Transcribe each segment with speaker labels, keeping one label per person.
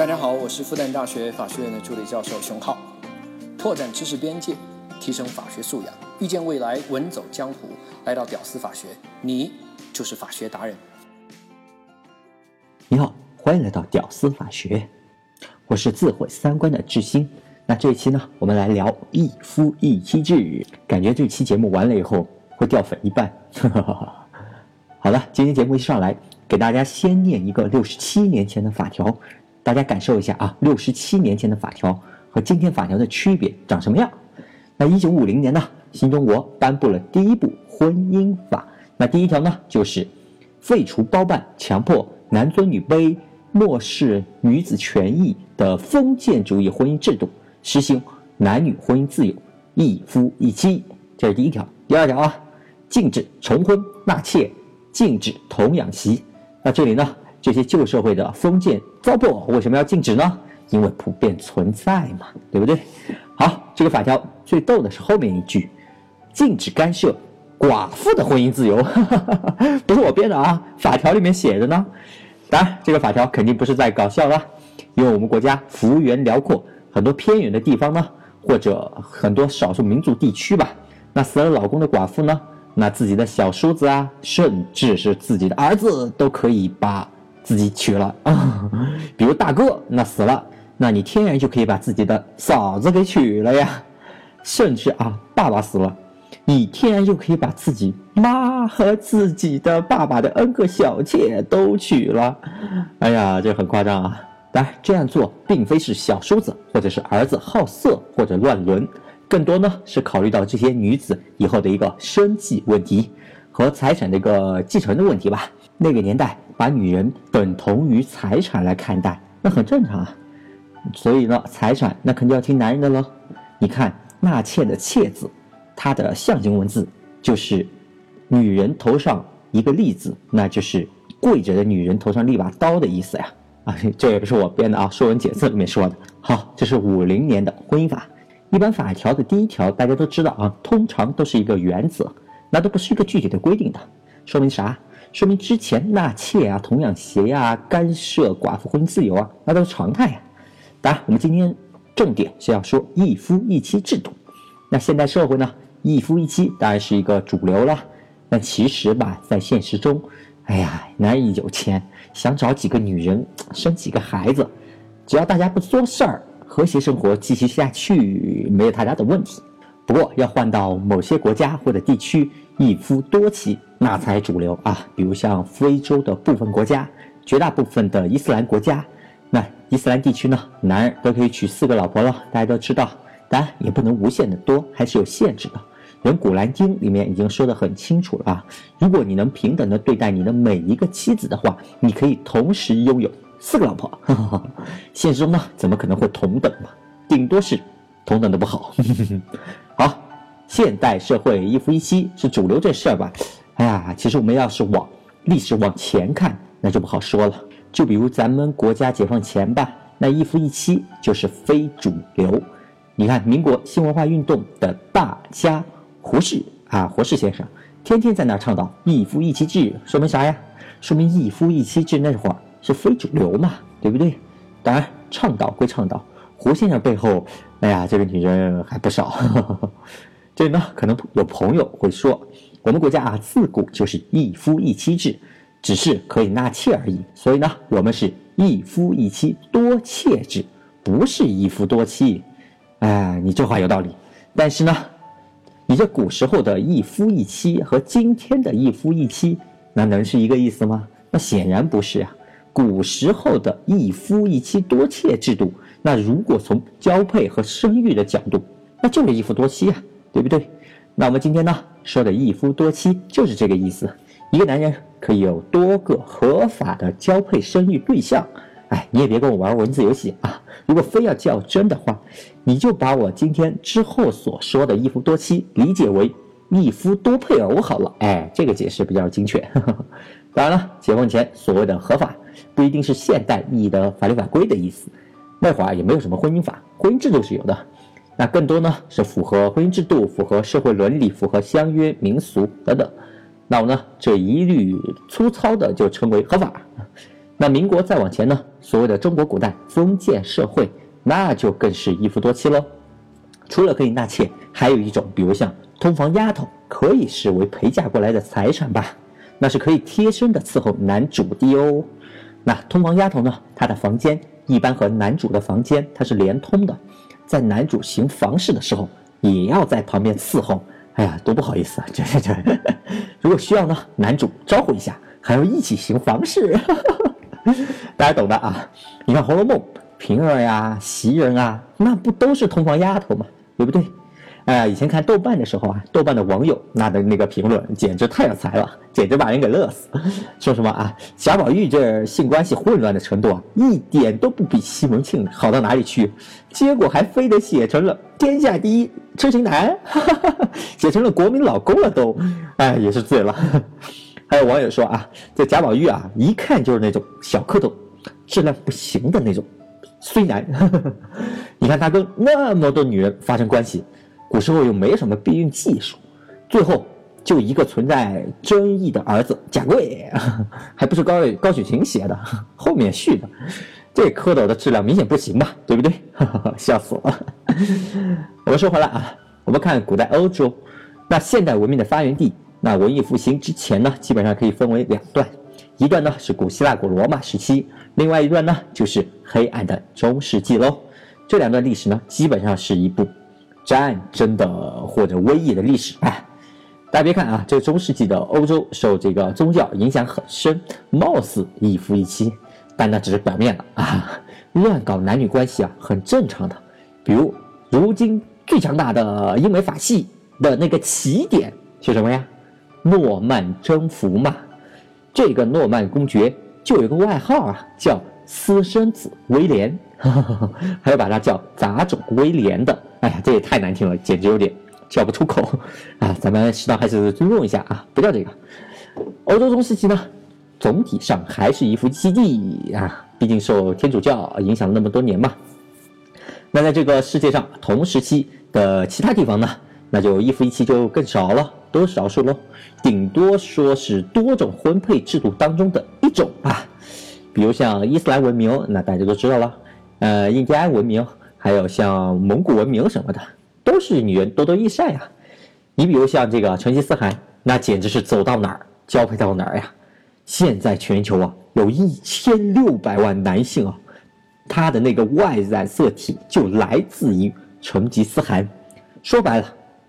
Speaker 1: 大家好，我是复旦大学法学院的助理教授熊浩，拓展知识边界，提升法学素养，遇见未来，稳走江湖。来到屌丝法学，你就是法学达人。
Speaker 2: 你好，欢迎来到屌丝法学，我是自毁三观的智星。那这一期呢，我们来聊一夫一妻制。感觉这期节目完了以后会掉粉一半。好了，今天节目一上来，给大家先念一个六十七年前的法条。大家感受一下啊，六十七年前的法条和今天法条的区别长什么样？那一九五零年呢，新中国颁布了第一部婚姻法。那第一条呢，就是废除包办、强迫、男尊女卑、漠视女子权益的封建主义婚姻制度，实行男女婚姻自由，一夫一妻。这是第一条。第二条啊，禁止重婚纳妾，禁止童养媳。那这里呢？这些旧社会的封建糟粕为什么要禁止呢？因为普遍存在嘛，对不对？好，这个法条最逗的是后面一句，禁止干涉寡妇的婚姻自由，不是我编的啊，法条里面写的呢。当然，这个法条肯定不是在搞笑啦，因为我们国家幅员辽阔，很多偏远的地方呢，或者很多少数民族地区吧，那死了老公的寡妇呢，那自己的小叔子啊，甚至是自己的儿子都可以把。自己娶了啊，比如大哥那死了，那你天然就可以把自己的嫂子给娶了呀，甚至啊，爸爸死了，你天然就可以把自己妈和自己的爸爸的 n 个小妾都娶了。哎呀，这很夸张啊！当然，这样做并非是小叔子或者是儿子好色或者乱伦，更多呢是考虑到这些女子以后的一个生计问题和财产的一个继承的问题吧。那个年代。把女人等同于财产来看待，那很正常啊。所以呢，财产那肯定要听男人的喽。你看纳妾的妾字，它的象形文字就是女人头上一个立字，那就是跪着的女人头上立把刀的意思呀。啊，这也不是我编的啊，《说文解字》里面说的。好，这是五零年的婚姻法。一般法条的第一条大家都知道啊，通常都是一个原则，那都不是一个具体的规定的，说明啥？说明之前纳妾啊、童养媳呀、干涉寡妇婚姻自由啊，那都是常态呀。当然，我们今天重点是要说一夫一妻制度。那现代社会呢，一夫一妻当然是一个主流了。但其实吧，在现实中，哎呀，男人有钱，想找几个女人生几个孩子，只要大家不作事儿，和谐生活继续下去，没有太大的问题。不过，要换到某些国家或者地区，一夫多妻。那才主流啊！比如像非洲的部分国家，绝大部分的伊斯兰国家，那伊斯兰地区呢，男人都可以娶四个老婆了。大家都知道，当然也不能无限的多，还是有限制的。人《古兰经》里面已经说得很清楚了啊！如果你能平等的对待你的每一个妻子的话，你可以同时拥有四个老婆。现实中呢，怎么可能会同等嘛？顶多是同等的不好。好，现代社会一夫一妻是主流这事儿吧？哎呀，其实我们要是往历史往前看，那就不好说了。就比如咱们国家解放前吧，那一夫一妻就是非主流。你看，民国新文化运动的大家胡适啊，胡适先生天天在那倡导一夫一妻制，说明啥呀？说明一夫一妻制那会儿是非主流嘛，对不对？当然，倡导归倡导，胡先生背后，哎呀，这个女人还不少。这里呢，可能有朋友会说。我们国家啊，自古就是一夫一妻制，只是可以纳妾而已。所以呢，我们是一夫一妻多妾制，不是一夫多妻。哎，你这话有道理。但是呢，你这古时候的一夫一妻和今天的一夫一妻，那能是一个意思吗？那显然不是啊。古时候的一夫一妻多妾制度，那如果从交配和生育的角度，那就是一夫多妻啊，对不对？那我们今天呢？说的一夫多妻就是这个意思，一个男人可以有多个合法的交配生育对象。哎，你也别跟我玩文字游戏啊！如果非要较真的话，你就把我今天之后所说的一夫多妻理解为一夫多配偶好了。哎，这个解释比较精确。当然了，解放前所谓的合法，不一定是现代意义的法律法规的意思。那会儿也没有什么婚姻法，婚姻制度是有的。那更多呢是符合婚姻制度、符合社会伦理、符合乡约民俗等等。那我呢这一律粗糙的就称为合法。那民国再往前呢，所谓的中国古代封建社会，那就更是一夫多妻喽。除了可以纳妾，还有一种，比如像通房丫头，可以视为陪嫁过来的财产吧？那是可以贴身的伺候男主的哦。那通房丫头呢？她的房间一般和男主的房间它是连通的，在男主行房事的时候，也要在旁边伺候。哎呀，多不好意思啊！这这这，如果需要呢，男主招呼一下，还要一起行房事，大家懂的啊。你看《红楼梦》，平儿呀、袭人啊，那不都是通房丫头吗？对不对？哎呀，以前看豆瓣的时候啊，豆瓣的网友那的那个评论简直太有才了，简直把人给乐死。说什么啊，贾宝玉这性关系混乱的程度啊，一点都不比西门庆好到哪里去，结果还非得写成了天下第一痴情男，哈哈哈写成了国民老公了都，哎，也是醉了。还有网友说啊，这贾宝玉啊，一看就是那种小蝌蚪，质量不行的那种。虽然，你看他跟那么多女人发生关系，古时候又没什么避孕技术，最后就一个存在争议的儿子贾贵，还不是高高雪琴写的，后面续的，这蝌蚪的质量明显不行吧？对不对？笑死我了。我们说回来啊，我们看古代欧洲，那现代文明的发源地，那文艺复兴之前呢，基本上可以分为两段，一段呢是古希腊、古罗马时期。另外一段呢，就是黑暗的中世纪喽。这两段历史呢，基本上是一部战争的或者瘟疫的历史。哎，大家别看啊，这个中世纪的欧洲受这个宗教影响很深，貌似一夫一妻，但那只是表面了啊。乱搞男女关系啊，很正常的。比如，如今最强大的英美法系的那个起点是什么呀？诺曼征服嘛。这个诺曼公爵。就有个外号啊，叫私生子威廉，还有把他叫杂种威廉的。哎呀，这也太难听了，简直有点叫不出口啊！咱们适当还是尊重一下啊，不叫这个。欧洲中世纪呢，总体上还是一夫一妻啊，毕竟受天主教影响了那么多年嘛。那在这个世界上同时期的其他地方呢，那就一夫一妻就更少了，都少数咯。顶多说是多种婚配制度当中的一种吧，比如像伊斯兰文明，那大家都知道了，呃，印第安文明，还有像蒙古文明什么的，都是女人多多益善呀。你比如像这个成吉思汗，那简直是走到哪儿交配到哪儿呀。现在全球啊，有一千六百万男性啊，他的那个 Y 染色体就来自于成吉思汗，说白了，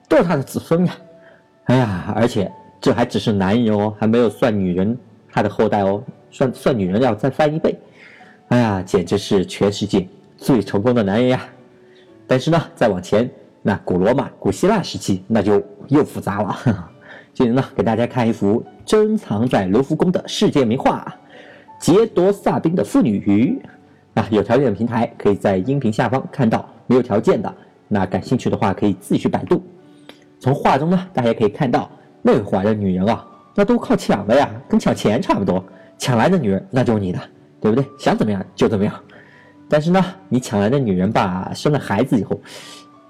Speaker 2: 都是他的子孙呀。哎呀，而且。这还只是男人哦，还没有算女人他的后代哦，算算女人要再翻一倍，哎呀，简直是全世界最成功的男人呀！但是呢，再往前，那古罗马、古希腊时期那就又复杂了。今天呢，给大家看一幅珍藏在卢浮宫的世界名画《杰多萨宾的妇女鱼》啊，有条件的平台可以在音频下方看到，没有条件的那感兴趣的话可以自己去百度。从画中呢，大家可以看到。那会儿的女人啊，那都靠抢的呀，跟抢钱差不多。抢来的女人那就是你的，对不对？想怎么样就怎么样。但是呢，你抢来的女人吧，生了孩子以后，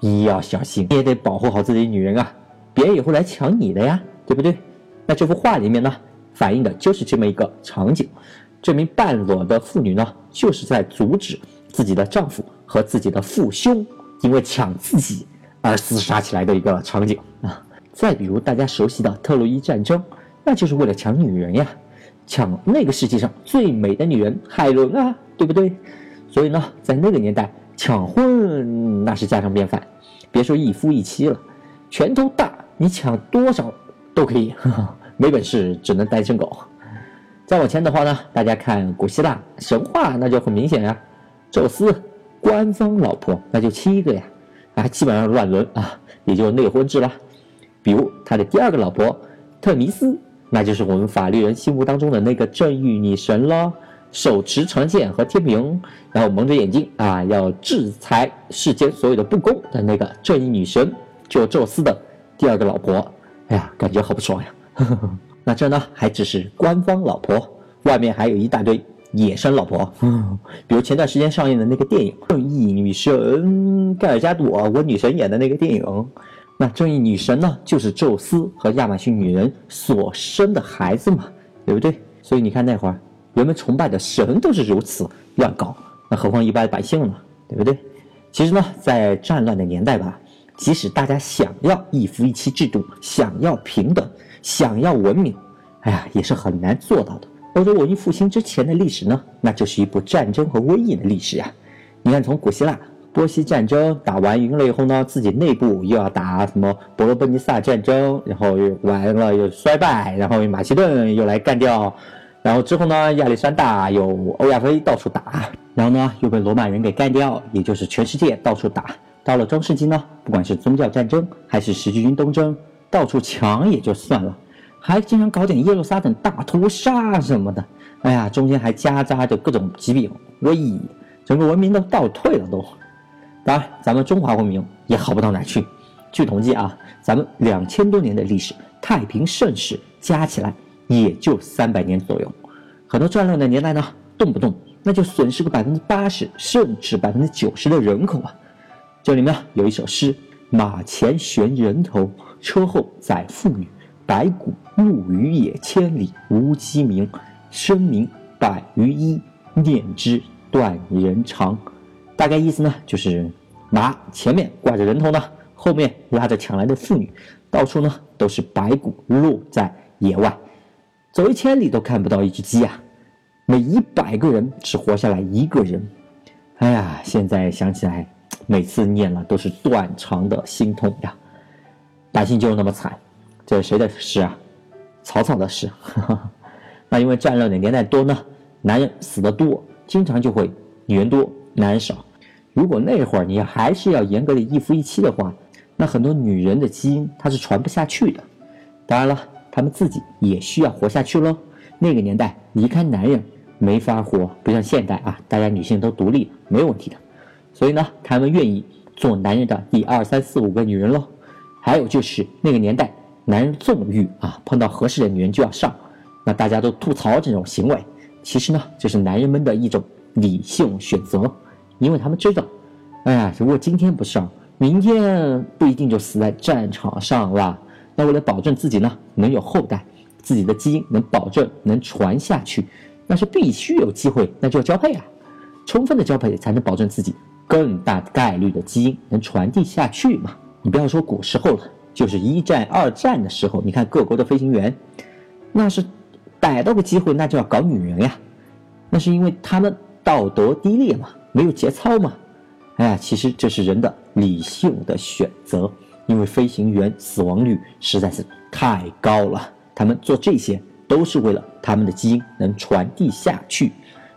Speaker 2: 一要小心，也得保护好自己女人啊，别人也会来抢你的呀，对不对？那这幅画里面呢，反映的就是这么一个场景。这名半裸的妇女呢，就是在阻止自己的丈夫和自己的父兄因为抢自己而厮杀起来的一个场景啊。再比如大家熟悉的特洛伊战争，那就是为了抢女人呀，抢那个世界上最美的女人海伦啊，对不对？所以呢，在那个年代，抢婚那是家常便饭，别说一夫一妻了，拳头大，你抢多少都可以，没本事只能单身狗。再往前的话呢，大家看古希腊神话，那就很明显呀，宙斯官方老婆那就七个呀，啊，基本上乱伦啊，也就内婚制了。比如他的第二个老婆特弥斯，那就是我们法律人心目当中的那个正义女神了，手持长剑和天平，然后蒙着眼睛啊，要制裁世间所有的不公的那个正义女神，就宙斯的第二个老婆。哎呀，感觉好不爽呀！那这呢，还只是官方老婆，外面还有一大堆野生老婆。比如前段时间上映的那个电影《正义女神》，盖尔加朵，我女神演的那个电影。那正义女神呢，就是宙斯和亚马逊女人所生的孩子嘛，对不对？所以你看那会儿人们崇拜的神都是如此乱搞，那何况一般的百姓呢？对不对？其实呢，在战乱的年代吧，即使大家想要一夫一妻制度，想要平等，想要文明，哎呀，也是很难做到的。欧洲文艺复兴之前的历史呢，那就是一部战争和瘟疫的历史呀。你看，从古希腊波西战争打完赢了以后呢，自己内部又要打什么伯罗奔尼撒战争，然后又完了又衰败，然后马其顿又来干掉，然后之后呢，亚历山大又欧亚非到处打，然后呢又被罗马人给干掉，也就是全世界到处打。到了中世纪呢，不管是宗教战争还是十字军东征，到处抢也就算了。还经常搞点耶路撒冷大屠杀什么的，哎呀，中间还夹杂着各种疾病瘟疫，整个文明都倒退了都。当然，咱们中华文明也好不到哪去。据统计啊，咱们两千多年的历史，太平盛世加起来也就三百年左右。很多战乱的年代呢，动不动那就损失个百分之八十，甚至百分之九十的人口啊。这里面有一首诗：马前悬人头，车后载妇女。白骨露于野，千里无鸡鸣。生民百余一，念之断人肠。大概意思呢，就是马前面挂着人头呢，后面拉着抢来的妇女，到处呢都是白骨落在野外，走一千里都看不到一只鸡啊！每一百个人只活下来一个人。哎呀，现在想起来，每次念了都是断肠的心痛呀。百姓就那么惨。这是谁的诗啊？曹操的诗。那因为战乱的年代多呢，男人死的多，经常就会女人多，男人少。如果那会儿你还是要严格的一夫一妻的话，那很多女人的基因它是传不下去的。当然了，她们自己也需要活下去喽。那个年代离开男人没法活，不像现代啊，大家女性都独立，没有问题的。所以呢，她们愿意做男人的第二三四五个女人喽。还有就是那个年代。男人纵欲啊，碰到合适的女人就要上，那大家都吐槽这种行为。其实呢，就是男人们的一种理性选择，因为他们知道，哎呀，如果今天不上，明天不一定就死在战场上了。那为了保证自己呢能有后代，自己的基因能保证能传下去，那是必须有机会，那就要交配啊，充分的交配才能保证自己更大概率的基因能传递下去嘛。你不要说古时候了。就是一战、二战的时候，你看各国的飞行员，那是逮到个机会，那就要搞女人呀。那是因为他们道德低劣嘛，没有节操吗。哎呀，其实这是人的理性的选择，因为飞行员死亡率实在是太高了。他们做这些都是为了他们的基因能传递下去。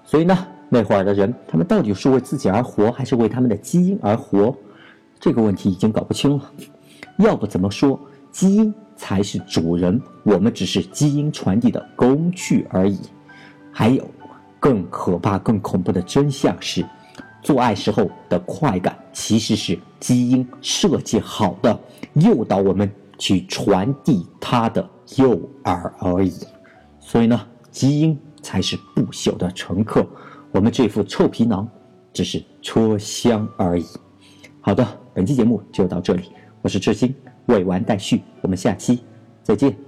Speaker 2: 所以呢，那会儿的人，他们到底是为自己而活，还是为他们的基因而活？这个问题已经搞不清了。要不怎么说基因才是主人，我们只是基因传递的工具而已。还有更可怕、更恐怖的真相是，做爱时候的快感其实是基因设计好的，诱导我们去传递它的诱饵而已。所以呢，基因才是不朽的乘客，我们这副臭皮囊只是车厢而已。好的，本期节目就到这里。我是志新，未完待续，我们下期再见。